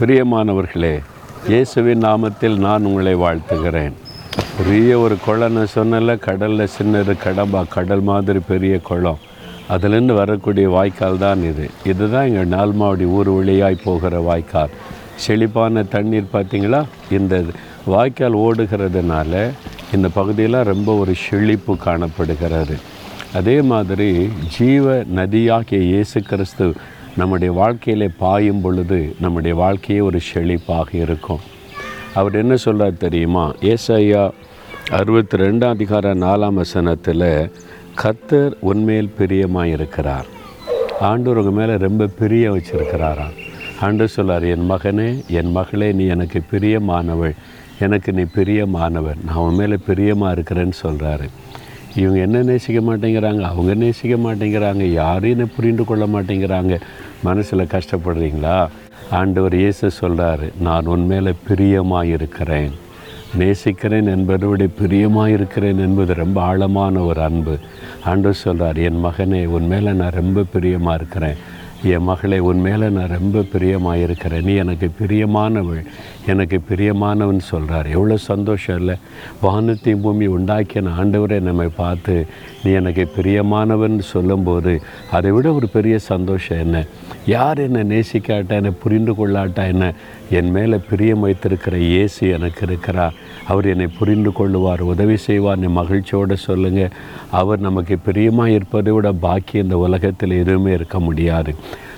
பிரியமானவர்களே இயேசுவின் நாமத்தில் நான் உங்களை வாழ்த்துகிறேன். பெரிய ஒரு குளம்னு சொன்னல கடலில் சின்னது கடம்பா கடல் மாதிரி பெரிய குளம். அதுலேருந்து வரக்கூடிய வாய்க்கால் தான் இது. இதுதான் எங்கள் நால்மாவடி ஊர் வழியாய் போகிற வாய்க்கால். செழிப்பான தண்ணீர் பார்த்தீங்களா? இந்த வாய்க்கால் ஓடுகிறதுனால இந்த பகுதியில் ரொம்ப ஒரு செழிப்பு காணப்படுகிறது. அதே மாதிரி ஜீவ நதியாகிய இயேசு கிறிஸ்து நம்முடைய வாழ்க்கையிலே பாயும் பொழுது நம்முடைய வாழ்க்கையே ஒரு செழிப்பாக இருக்கும். அவர் என்ன சொல்கிறார் தெரியுமா? ஏசையா அறுபத்தி ரெண்டாம் அதிகார நாலாம் வசனத்தில் கத்தர் உண்மையில் பிரியமாக இருக்கிறார் ஆண்டவர் உங்கள் மேலே ரொம்ப பிரிய வச்சிருக்கிறாராம் ஆண்டு சொல்லார் என் மகனே என் மகளே நீ எனக்கு பிரியமானவள். எனக்கு நீ பிரியமானவன் நான் உன் மேலே பிரியமாக இருக்கிறேன்னு சொல்கிறாரு இவங்க என்ன நேசிக்க மாட்டேங்கிறாங்க? அவங்க நேசிக்க மாட்டேங்கிறாங்க. யாரையும் என்னை புரிந்து கொள்ள மாட்டேங்கிறாங்க. மனசில் கஷ்டப்படுறீங்களா? ஆண்டவர் இயேசு சொல்கிறாரு நான் உன் மேலே பிரியமாக இருக்கிறேன் நேசிக்கிறேன் என்பதை பிரியமாக இருக்கிறேன் என்பது ரொம்ப ஆழமான ஒரு அன்பு. ஆண்டவர் சொல்கிறார் என் மகனே உன் மேலே நான் ரொம்ப பிரியமாக இருக்கிறேன் என் மகளே உன் மேலே நான் ரொம்ப பிரியமாக இருக்கிறேன் நீ எனக்கு பிரியமானவள் எனக்கு பிரியமானவன் சொல்கிறார் எவ்வளோ சந்தோஷம் இல்லை. வானத்தையும் பூமி உண்டாக்கின ஆண்டவரை நம்மை பார்த்து நீ எனக்கு பிரியமானவன் சொல்லும்போது அதை விட ஒரு பெரிய சந்தோஷம் என்ன? யார் என்னை நேசிக்காட்டா என்னை புரிந்து கொள்ளாட்டா என்ன? என் மேலே பிரியம் வைத்திருக்கிற இயேசு எனக்கு இருக்கிறார். அவர் என்னை புரிந்து கொள்ளுவார் உதவி செய்வார். நீ மகிழ்ச்சியோடு சொல்லுங்கள் அவர் நமக்கு பிரியமாக இருப்பதை விட பாக்கி இந்த உலகத்தில் எதுவுமே இருக்க முடியாது.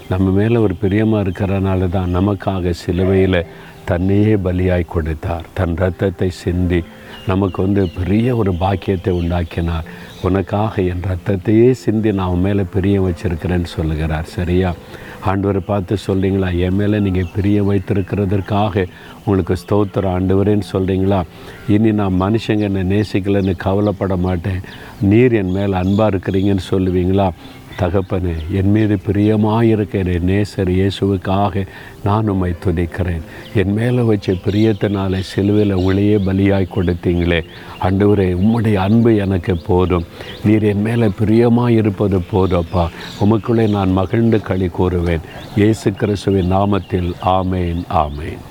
நம்ம மேலே ஒரு பிரியமாக இருக்கிறனால தான் நமக்காக சிலுவையில் தன்னையே பலியாய் கொடுத்தார். தன் ரத்தத்தை சிந்தி நமக்கு வந்து பெரிய ஒரு பாக்கியத்தை உண்டாக்கினார். உனக்காக என் ரத்தத்தையே சிந்தி நான் உன் மேலே பிரியம் வச்சிருக்கிறேன்னு சொல்லுகிறார். சரியா? ஆண்டவரை பார்த்து சொல்கிறீங்களா என் மேலே நீங்கள் பிரியம் வைத்திருக்கிறதற்காக உங்களுக்கு ஸ்தோத்திரம் ஆண்டவரேன்னு சொல்கிறீங்களா இனி நான் மனுஷங்க என்னை நேசிக்கலைன்னு கவலைப்பட மாட்டேன். நீர் என் மேலே அன்பாக இருக்கிறீங்கன்னு சொல்லுவீங்களா? தகப்பனே என் மீது பிரியமாக இருக்கிற நேசர் இயேசுவுக்காக நான் உம்மை துதிக்கிறேன். என் மேலே வச்ச பிரியத்தினாலே சிலுவையில் ஒளியே பலியாய் கொடுத்தீங்களே. ஆண்டவரே உம்முடைய அன்பு எனக்கு போதும். நீர் என் மேலே பிரியமாக இருப்பது போதப்பா உமக்குள்ளே நான் மகிழ்ந்து களி கூறுவேன். இயேசு கிறிஸ்துவின் நாமத்தில் ஆமேன் ஆமேன்.